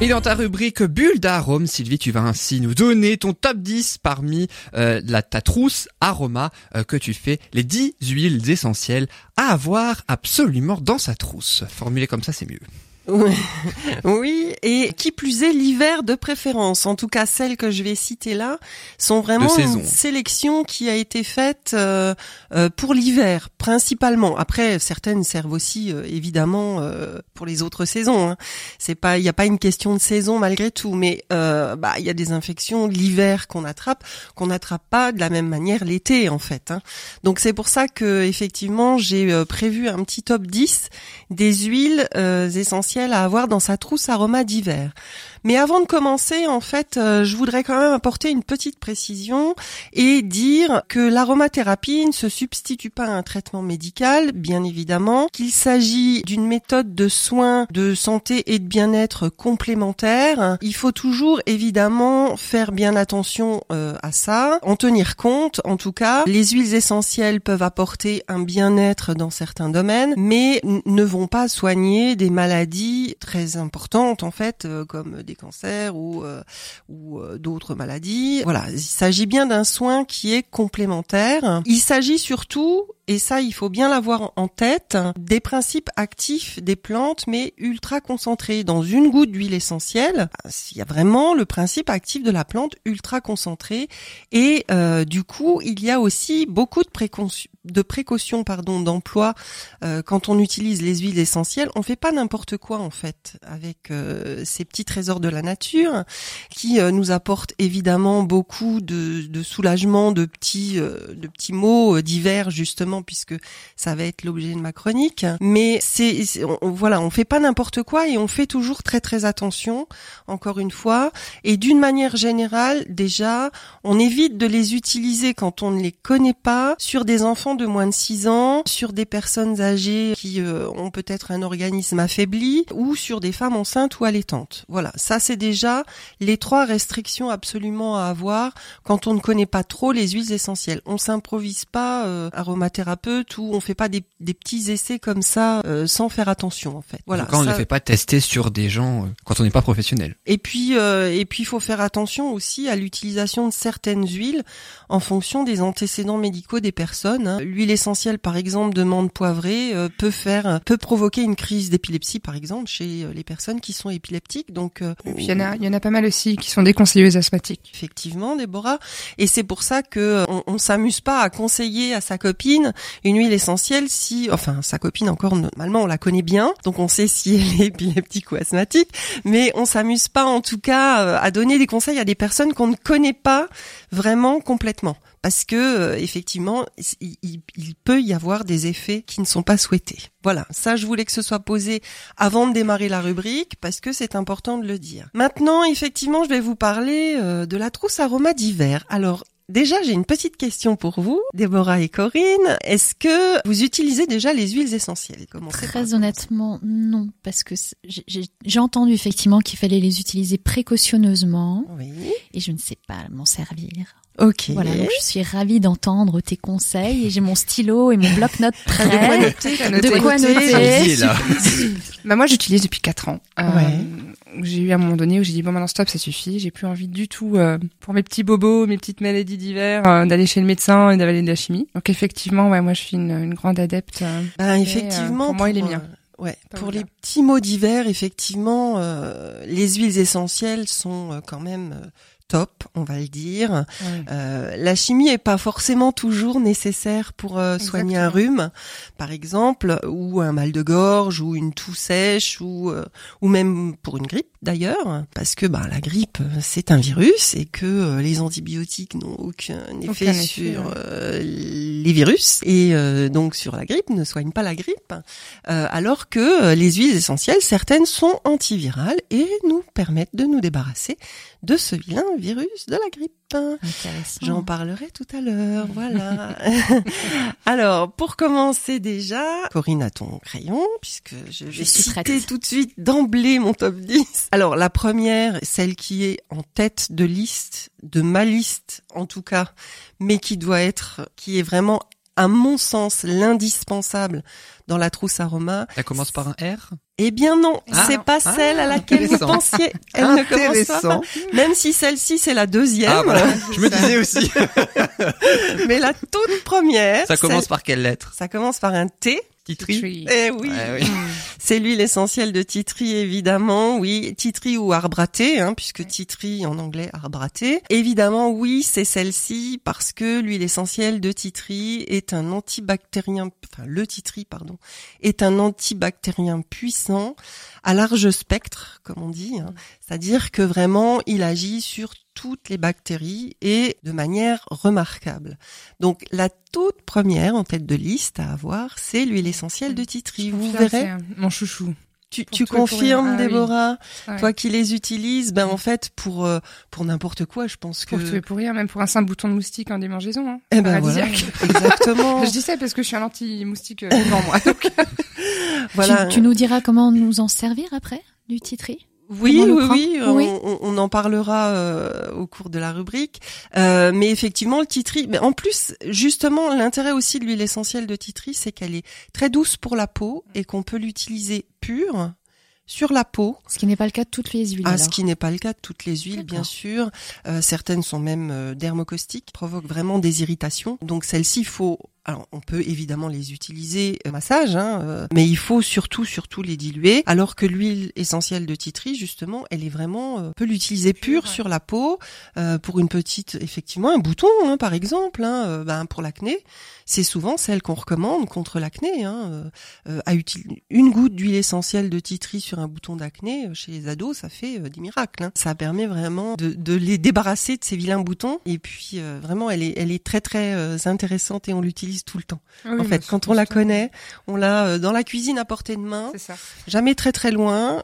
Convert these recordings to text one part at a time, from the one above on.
Et dans ta rubrique bulle d'arôme, Sylvie, tu vas ainsi nous donner ton top 10 parmi euh, la, ta trousse aroma euh, que tu fais, les 10 huiles essentielles à avoir absolument dans sa trousse. Formulé comme ça, c'est mieux. Oui, et qui plus est l'hiver de préférence. En tout cas, celles que je vais citer là sont vraiment une sélection qui a été faite euh, euh, pour l'hiver principalement. Après, certaines servent aussi euh, évidemment pour les autres saisons. Hein. C'est pas, il n'y a pas une question de saison malgré tout, mais bah il y a des infections l'hiver qu'on attrape qu'on n'attrape pas de la même manière l'été en fait. Hein. Donc c'est pour ça que effectivement j'ai prévu un petit top 10 des huiles essentielles à avoir dans sa trousse aroma d'hiver. Mais avant de commencer, en fait, euh, je voudrais quand même apporter une petite précision et dire que l'aromathérapie ne se substitue pas à un traitement médical, bien évidemment, qu'il s'agit d'une méthode de soins de santé et de bien-être complémentaire. Il faut toujours évidemment faire bien attention euh, à ça, en tenir compte en tout cas. Les huiles essentielles peuvent apporter un bien-être dans certains domaines, mais ne vont pas soigner des maladies très importantes en fait, euh, comme des cancers ou euh, ou euh, d'autres maladies. Voilà, il s'agit bien d'un soin qui est complémentaire. Il s'agit surtout et ça il faut bien l'avoir en tête, des principes actifs des plantes mais ultra concentrés. Dans une goutte d'huile essentielle, il y a vraiment le principe actif de la plante ultra concentré et euh, du coup il y a aussi beaucoup de précautions de précautions pardon d'emploi euh, quand on utilise les huiles essentielles on fait pas n'importe quoi en fait avec euh, ces petits trésors de la nature qui nous apportent évidemment beaucoup de, de soulagement de petits de petits mots divers justement puisque ça va être l'objet de ma chronique. Mais c'est voilà, on fait pas n'importe quoi et on fait toujours très très attention. Encore une fois, et d'une manière générale, déjà, on évite de les utiliser quand on ne les connaît pas sur des enfants de moins de 6 ans, sur des personnes âgées qui euh, ont peut-être un organisme affaibli ou sur des femmes enceintes ou allaitantes. Voilà, ça c'est déjà les trois restrictions absolument à avoir quand on ne connaît pas trop les huiles essentielles. On s'improvise pas euh, aromathérapeute où on fait pas des, petits essais comme ça euh, sans faire attention en fait. Voilà. Quand on ne les fait pas tester sur des gens euh, quand on n'est pas professionnel. Et puis euh, et puis il faut faire attention aussi à l'utilisation de certaines huiles en fonction des antécédents médicaux des personnes. Hein. L'huile essentielle par exemple de menthe poivrée peut faire peut provoquer une crise d'épilepsie par exemple chez les personnes qui sont épileptiques. Donc il y en a il y en a pas mal aussi qui sont déconseilleuses asthmatiques. Effectivement, Déborah. Et c'est pour ça que on, on s'amuse pas à conseiller à sa copine une huile essentielle si, enfin, sa copine encore normalement on la connaît bien, donc on sait si elle est épileptique ou asthmatique, mais on s'amuse pas en tout cas euh, à donner des conseils à des personnes qu'on ne connaît pas vraiment complètement parce que euh, effectivement, il, peut y avoir des effets qui ne sont pas souhaités. Voilà, ça je voulais que ce soit posé avant de démarrer la rubrique parce que c'est important de le dire. Maintenant, effectivement, je vais vous parler euh, de la trousse aroma d'hiver. Alors, Déjà, j'ai une petite question pour vous, Déborah et Corinne. Est-ce que vous utilisez déjà les huiles essentielles? Très honnêtement, non, parce que j'ai entendu effectivement qu'il fallait les utiliser précautionneusement, oui. et je ne sais pas m'en servir. Ok. Voilà, donc je suis ravie d'entendre tes conseils et j'ai mon stylo et mon bloc-notes prêt. de quoi noter. De quoi noter. bah moi, j'utilise depuis 4 ans. Euh, ouais j'ai eu à un moment donné où j'ai dit bon maintenant stop ça suffit. J'ai plus envie du tout euh, pour mes petits bobos mes petites maladies d'hiver euh, d'aller chez le médecin et d'avaler de la chimie. Donc effectivement ouais moi je suis une, une grande adepte euh, ben, effectivement pour moi il est bien. ouais pour les petits mots d'hiver effectivement les huiles essentielles sont quand même top, on va le dire. Euh, la chimie est pas forcément toujours nécessaire pour euh, soigner un rhume, par exemple, ou un mal de gorge, ou une toux sèche, ou euh, ou même pour une grippe d'ailleurs, parce que bah la grippe c'est un virus et que les antibiotiques n'ont aucun effet sur les virus et donc sur la grippe ne soignent pas la grippe, alors que les huiles essentielles certaines sont antivirales et nous permettent de nous débarrasser de ce vilain virus de la grippe. J'en parlerai tout à l'heure, voilà. Alors, pour commencer déjà, Corinne a ton crayon, puisque je vais citer tout de suite d'emblée mon top 10. Alors, la première, celle qui est en tête de liste, de ma liste en tout cas, mais qui doit être, qui est vraiment à mon sens l'indispensable dans la trousse aroma. Elle commence par un R? Eh bien non, ah. c'est pas ah, celle à laquelle vous pensiez. Elle ne commence pas. Même si celle-ci c'est la deuxième. Ah, Je me disais aussi. Mais la toute première. Ça commence par quelle lettre? Ça commence par un T. Titri. Eh oui. oui. C'est l'huile essentielle de titri évidemment, oui, titri ou arbraté, hein, puisque titri en anglais arbraté. Évidemment, oui, c'est celle-ci parce que l'huile essentielle de titri est un antibactérien, enfin le titri pardon, est un antibactérien puissant à large spectre, comme on dit, hein. c'est-à-dire que vraiment il agit sur toutes les bactéries et de manière remarquable. Donc la toute première en tête de liste à avoir, c'est l'huile essentielle de titri. Vous verrez. Mon chouchou. Tu, tu confirmes, ah Déborah, toi qui les utilises, ben en fait pour euh, pour n'importe quoi, je pense que. Pour tuer pour rien, même pour un simple bouton de moustique en démangeaison. Hein. Eh ben voilà, exactement. je dis ça parce que je suis un anti-moustique euh, devant moi. Donc... voilà. Tu, tu, nous diras comment nous en servir après du titri? Oui, oui, oui, On, en parlera euh, au cours de la rubrique. Euh, mais effectivement, le titri, mais en plus, justement, l'intérêt aussi de l'huile essentielle de titri, c'est qu'elle est très douce pour la peau et qu'on peut l'utiliser pure sur la peau. Ce qui n'est pas le cas de toutes les huiles. Ah, ce qui n'est pas le cas de toutes les huiles, bien sûr. Euh, certaines sont même euh, dermocaustiques, provoquent vraiment des irritations. Donc celle-ci, il faut alors, on peut évidemment les utiliser au massage, hein, euh, mais il faut surtout, surtout les diluer. Alors que l'huile essentielle de titri, justement, elle est vraiment, on peut l'utiliser pure sur la peau pour une petite, effectivement, un bouton, hein, par exemple, hein, ben, pour l'acné c'est souvent celle qu'on recommande contre l'acné. Hein, euh, euh, à utiliser une goutte d'huile essentielle de titri sur un bouton d'acné euh, chez les ados, ça fait des miracles. Hein. Ça permet vraiment de, de, les débarrasser de ces vilains boutons. Et puis vraiment, elle est, elle est très très intéressante et on l'utilise tout le temps. Ah en fait, quand on la connaît, on l'a dans la cuisine à portée de main, ça. jamais très très loin,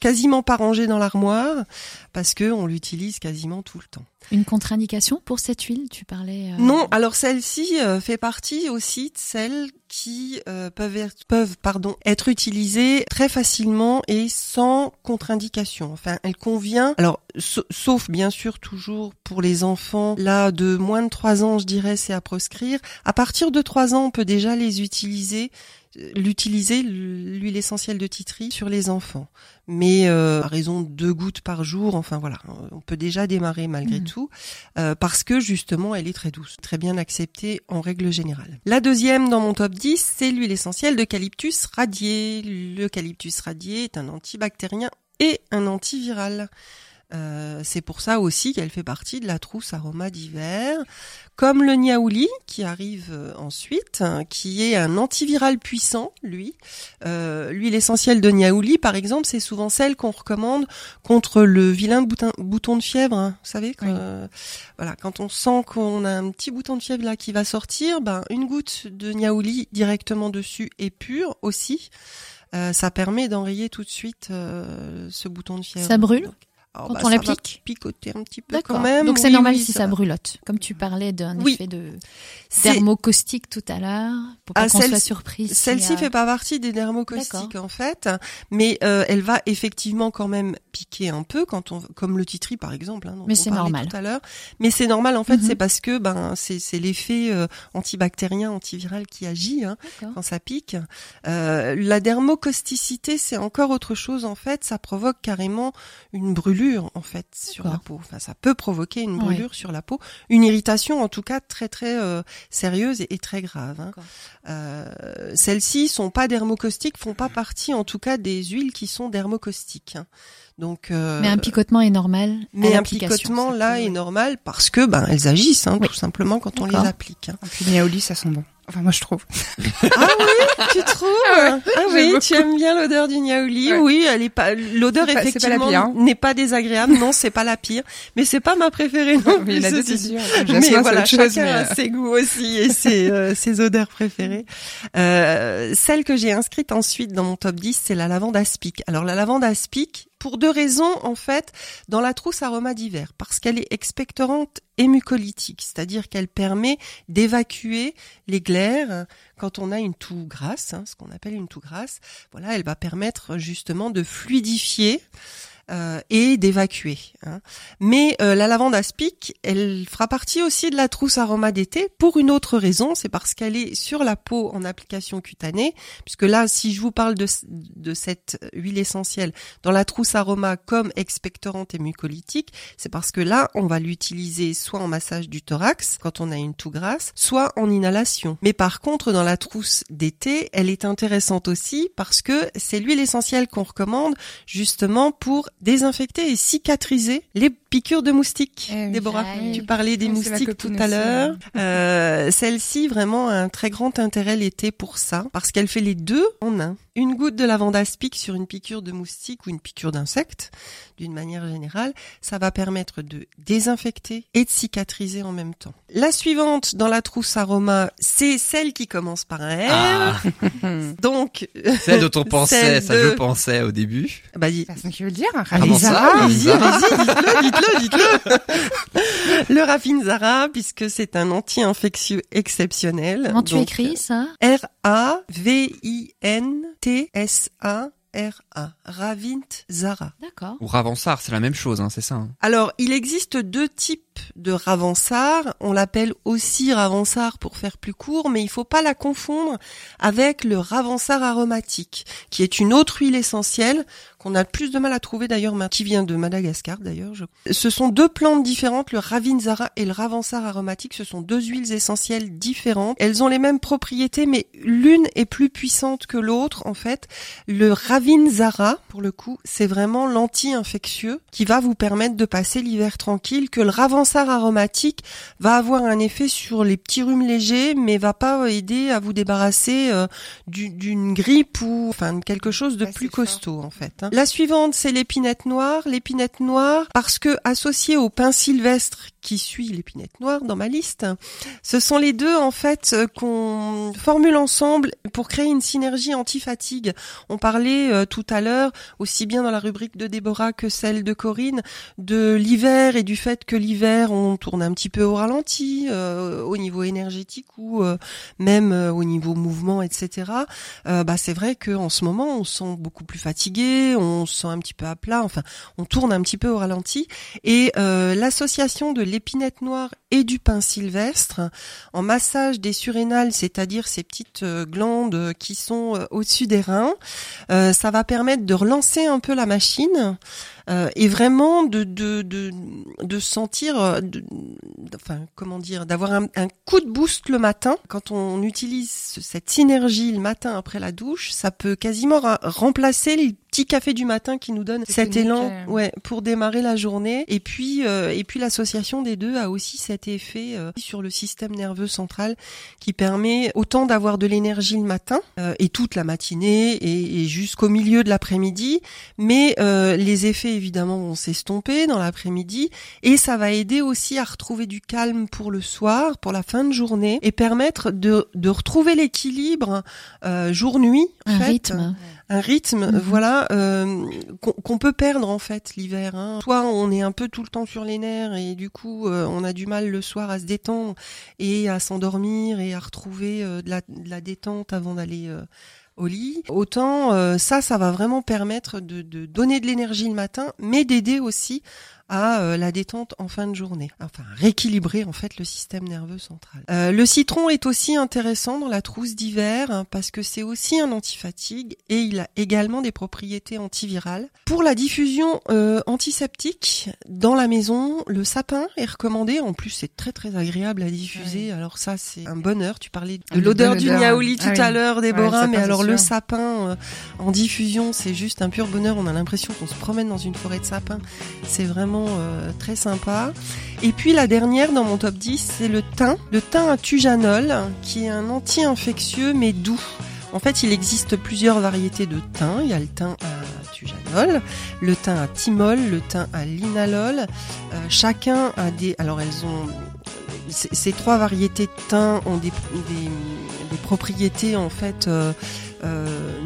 quasiment pas rangée dans l'armoire, parce que on l'utilise quasiment tout le temps. Une contre-indication pour cette huile, tu parlais euh, Non, alors celle-ci euh, fait partie aussi de celles qui euh, peuvent être, peuvent pardon être utilisées très facilement et sans contre-indication. Enfin, elle convient. Alors sauf bien sûr toujours pour les enfants là de moins de 3 ans, je dirais c'est à proscrire. À partir de 3 ans, on peut déjà les utiliser l'utiliser l'huile essentielle de titri sur les enfants mais euh, à raison de deux gouttes par jour, enfin voilà, on peut déjà démarrer malgré mmh. tout, euh, parce que justement elle est très douce, très bien acceptée en règle générale. La deuxième dans mon top 10, c'est l'huile essentielle d'eucalyptus radié. L'eucalyptus radié est un antibactérien et un antiviral. Euh, c'est pour ça aussi qu'elle fait partie de la trousse aroma d'hiver, comme le niaouli qui arrive euh, ensuite, hein, qui est un antiviral puissant, lui. Euh, l'huile essentielle de niaouli, par exemple, c'est souvent celle qu'on recommande contre le vilain bouton, bouton de fièvre. Hein, vous savez, quand, voilà, quand on sent qu'on a un petit bouton de fièvre là qui va sortir, ben une goutte de niaouli directement dessus est pure aussi. ça permet d'enrayer tout de suite ce bouton de fièvre. Ça brûle? Quand bah, on l'applique picoter un petit peu quand même. Donc c'est normal si ça, brûlote. Comme tu parlais d'un effet de dermocaustique tout à l'heure, pour pas ah, qu'on soit surprise. Celle-ci fait pas partie des dermocaustiques en fait, mais euh, elle va effectivement quand même piquer un peu quand on, comme le titri par exemple. Hein, mais c'est normal. Tout à l'heure. Mais c'est normal en fait, c'est mhm. parce que ben c'est c'est l'effet euh, antibactérien, antiviral qui agit hein, quand ça pique. Euh, la dermocausticité c'est encore autre chose en fait. Ça provoque carrément une brûlure en fait sur la peau. Enfin, ça peut provoquer une brûlure sur la peau, une irritation en tout cas très très euh, sérieuse et, très grave. Hein. Euh, Celles-ci sont pas dermocaustiques, font pas partie en tout cas des huiles qui sont dermocaustiques. Hein. Donc, euh, mais un picotement est normal. Mais un picotement là est normal parce que ben elles agissent hein, tout simplement quand on les applique. Hein. Et puis ça sent bon. Enfin, moi, je trouve. ah oui, tu trouves Ah, ah oui, tu aimes bien l'odeur du niaouli. Oui, elle est pas. L'odeur effectivement n'est pas désagréable. Non, c'est pas la pire. Mais c'est pas ma préférée non, mais, la décision. mais voilà, chacun a ses goûts aussi et ses, euh, ses odeurs préférées. Euh, celle que j'ai inscrite ensuite dans mon top 10, c'est la lavande aspic. Alors la lavande aspic, pour deux raisons en fait dans la trousse aroma d'hiver parce qu'elle est expectorante et mucolytique, c'est-à-dire qu'elle permet d'évacuer les glaires quand on a une toux grasse, hein, ce qu'on appelle une toux grasse. Voilà, elle va permettre justement de fluidifier euh, et d'évacuer. Hein. Mais euh, la lavande aspic, elle fera partie aussi de la trousse aroma d'été pour une autre raison, c'est parce qu'elle est sur la peau en application cutanée, puisque là, si je vous parle de, de cette huile essentielle dans la trousse aroma comme expectorante et mucolytique, c'est parce que là, on va l'utiliser soit en massage du thorax quand on a une toux grasse, soit en inhalation. Mais par contre, dans la trousse d'été, elle est intéressante aussi parce que c'est l'huile essentielle qu'on recommande justement pour désinfecter et cicatriser les piqûres de moustiques. Eh Déborah, tu parlais des moustiques tout à l'heure. Euh, Celle-ci vraiment a un très grand intérêt l'été pour ça, parce qu'elle fait les deux en un. Une goutte de lavande aspic sur une piqûre de moustique ou une piqûre d'insecte, d'une manière générale, ça va permettre de désinfecter et de cicatriser en même temps. La suivante dans la trousse aroma, c'est celle qui commence par un R. Ah. Donc, celle dont on pensait, ça je pensais au début. Bah, C'est ce que tu veux dire, Ravinzara. Dites-le, dites-le, dites-le. Le puisque c'est un anti-infectieux exceptionnel. Comment tu écris ça? R-A-V-I-N-T-S-A. R-A, Ravint Zara. D'accord. Ou Ravansar, c'est la même chose, hein, c'est ça. Hein. Alors, il existe deux types de Ravensar. On l'appelle aussi Ravensar pour faire plus court, mais il faut pas la confondre avec le Ravensar aromatique, qui est une autre huile essentielle qu'on a plus de mal à trouver d'ailleurs, qui vient de Madagascar d'ailleurs. Ce sont deux plantes différentes, le Ravinzara et le Ravensar aromatique. Ce sont deux huiles essentielles différentes. Elles ont les mêmes propriétés, mais l'une est plus puissante que l'autre. En fait, le Ravinzara, pour le coup, c'est vraiment l'anti-infectieux qui va vous permettre de passer l'hiver tranquille, que le Aromatique va avoir un effet sur les petits rhumes légers, mais va pas aider à vous débarrasser euh, d'une grippe ou enfin quelque chose de plus costaud en fait. Hein. La suivante, c'est l'épinette noire. L'épinette noire, parce que associée au pain sylvestre qui suit l'épinette noire dans ma liste, ce sont les deux en fait qu'on formule ensemble pour créer une synergie anti-fatigue. On parlait euh, tout à l'heure, aussi bien dans la rubrique de Déborah que celle de Corinne, de l'hiver et du fait que l'hiver on tourne un petit peu au ralenti euh, au niveau énergétique ou euh, même au niveau mouvement, etc. bah c'est vrai qu'en ce moment on se sent beaucoup plus fatigué, on se sent un petit peu à plat, enfin on tourne un petit peu au ralenti et l'association de l'épinette noire et du pain sylvestre en massage des surrénales, c'est-à-dire ces petites euh, glandes qui sont euh, au-dessus des reins. Euh, ça va permettre de relancer un peu la machine et vraiment de de de, de sentir, de, enfin comment dire, d'avoir un, un, coup de boost le matin. Quand on utilise cette synergie le matin après la douche, ça peut quasiment remplacer petit café du matin qui nous donne cet élan ouais pour démarrer la journée. Et puis euh, et puis l'association des deux a aussi cet effet euh, sur le système nerveux central qui permet autant d'avoir de l'énergie le matin euh, et toute la matinée et, et jusqu'au milieu de l'après-midi. Mais les effets évidemment vont s'estomper dans l'après-midi. Et ça va aider aussi à retrouver du calme pour le soir pour la fin de journée et permettre de, de retrouver l'équilibre jour-nuit un rythme un rythme, mhm. voilà, euh, qu'on peut perdre en fait l'hiver. Hein. Soit on est un peu tout le temps sur les nerfs et du coup euh, on a du mal le soir à se détendre et à s'endormir et à retrouver euh, de, la, de, la, détente avant d'aller au lit. Autant ça, ça va vraiment permettre de, de donner de l'énergie le matin, mais d'aider aussi à euh, la détente en fin de journée. Enfin, rééquilibrer en fait le système nerveux central. Euh, le citron est aussi intéressant dans la trousse d'hiver hein, parce que c'est aussi un antifatigue et il a également des propriétés antivirales. Pour la diffusion euh, antiseptique dans la maison, le sapin est recommandé. En plus, c'est très très agréable à diffuser. Alors ça, c'est un bonheur. Tu parlais de l'odeur du niaouli tout ah à l'heure, Déborah, mais alors le sapin euh, en diffusion, c'est juste un pur bonheur. On a l'impression qu'on se promène dans une forêt de sapin. C'est vraiment euh, très sympa. Et puis la dernière dans mon top 10, c'est le thym. Le thym à tujanol, qui est un anti-infectieux mais doux. En fait, il existe plusieurs variétés de thym. Il y a le thym à tujanol, le thym à thymol, le thym à linalol. Euh, chacun a des... Alors elles ont... Ces trois variétés de thym ont des, propriétés en fait euh,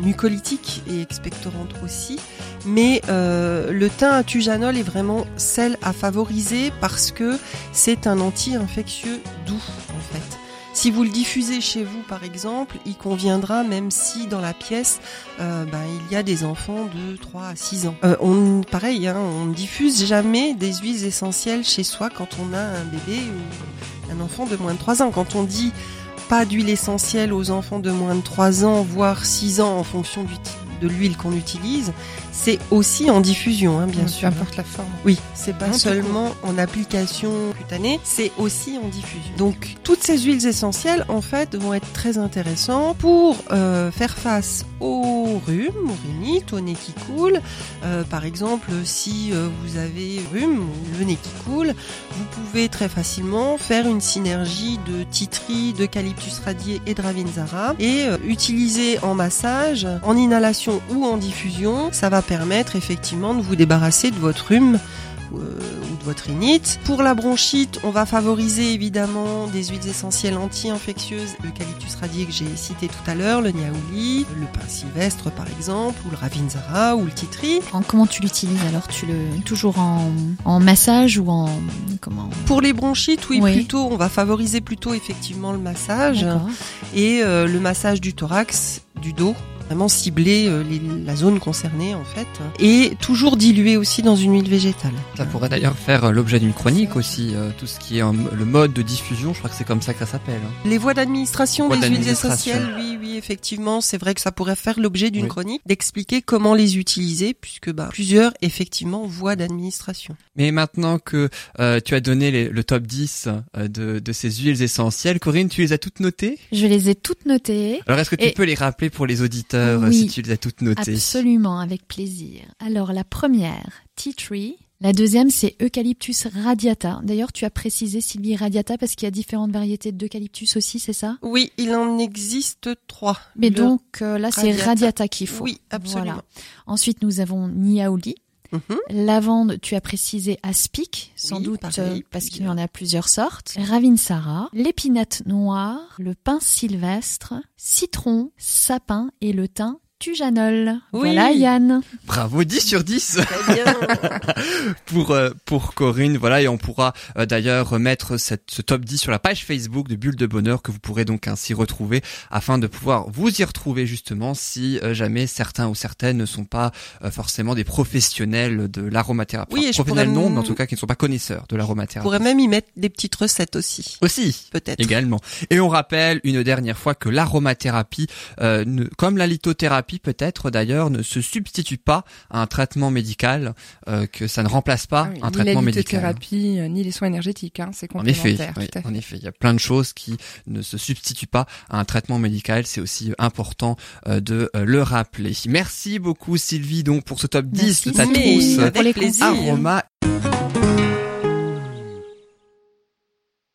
mucolytiques et expectorantes aussi. Mais euh, le thym à tujanol est vraiment celle à favoriser parce que c'est un anti-infectieux doux en fait. Si vous le diffusez chez vous, par exemple, il conviendra même si dans la pièce, euh, ben, il y a des enfants de 3 à 6 ans. Euh, on, pareil, hein, on ne diffuse jamais des huiles essentielles chez soi quand on a un bébé ou un enfant de moins de 3 ans. Quand on dit pas d'huile essentielle aux enfants de moins de 3 ans, voire 6 ans en fonction du type de l'huile qu'on utilise, c'est aussi en diffusion, hein, bien sûr. Peu importe la forme. Oui, c'est pas seulement en application cutanée, c'est aussi en diffusion. Donc, toutes ces huiles essentielles, en fait, vont être très intéressantes pour euh, faire face au rhume, au rhinite, au nez qui coule. Euh, par exemple, si euh, vous avez rhume, le nez qui coule, vous pouvez très facilement faire une synergie de titri, d'eucalyptus radié et de ravinzara et utiliser en massage, en inhalation ou en diffusion, ça va permettre effectivement de vous débarrasser de votre rhume euh, ou de votre rhinite. Pour la bronchite, on va favoriser évidemment des huiles essentielles anti-infectieuses, l'eucalyptus radié que j'ai cité tout à l'heure, le niaouli, le pin sylvestre par exemple, ou le ravinzara ou le titri. En, comment tu l'utilises alors? Tu le toujours en, en, massage ou en comment? Pour les bronchites, oui, plutôt on va favoriser plutôt effectivement le massage et euh, le massage du thorax, du dos vraiment cibler euh, la zone concernée en fait, et toujours dilué aussi dans une huile végétale. Ça pourrait d'ailleurs faire euh, l'objet d'une chronique aussi, euh, tout ce qui est le mode de diffusion, je crois que c'est comme ça que ça s'appelle. Hein. Les voies d'administration des huiles essentielles, oui, oui, effectivement, c'est vrai que ça pourrait faire l'objet d'une chronique, d'expliquer comment les utiliser, puisque bah, plusieurs effectivement voies d'administration. Mais maintenant que tu as donné le top 10 de, de ces huiles essentielles, Corinne, tu les as toutes notées? Je les ai toutes notées. Alors est-ce que tu peux les rappeler pour les auditeurs? Oui, si tu les as toutes notées. Absolument, avec plaisir. Alors la première, tea tree. La deuxième, c'est Eucalyptus radiata. D'ailleurs, tu as précisé Sylvie radiata parce qu'il y a différentes variétés d'eucalyptus aussi, c'est ça? Oui, il en existe trois. Mais donc euh, là, c'est radiata qu'il faut. Oui, absolument. Ensuite, nous avons Mhm. Lavande, tu as précisé aspic, sans doute euh, parce qu'il y en a plusieurs sortes. Ravinsara, l'épinette noire, le pin sylvestre, citron, sapin et le thym Tujanol. Voilà Yann. Bravo, 10 sur 10. pour euh, pour Corinne, voilà et on pourra euh, d'ailleurs mettre cette, ce top 10 sur la page Facebook de Bulle de Bonheur que vous pourrez donc ainsi retrouver afin de pouvoir vous y retrouver justement si euh, jamais certains ou certaines ne sont pas forcément des professionnels de l'aromathérapie. Oui, professionnels non, mais en tout cas qui ne sont pas connaisseurs de l'aromathérapie. On pourrait même y mettre des petites recettes aussi. Aussi, peut-être. Également. Et on rappelle une dernière fois que l'aromathérapie, comme la lithothérapie peut-être d'ailleurs ne se substitue pas à un traitement médical, euh, que ça ne remplace pas ah un traitement médical. Ni la thérapie, euh, ni les soins énergétiques, hein, c'est complémentaire. En effet, en effet, il y a plein de choses qui ne se substituent pas à un traitement médical. C'est aussi important euh, de le rappeler. Merci beaucoup Sylvie donc pour ce top 10 de ta trousse avec plaisir. aroma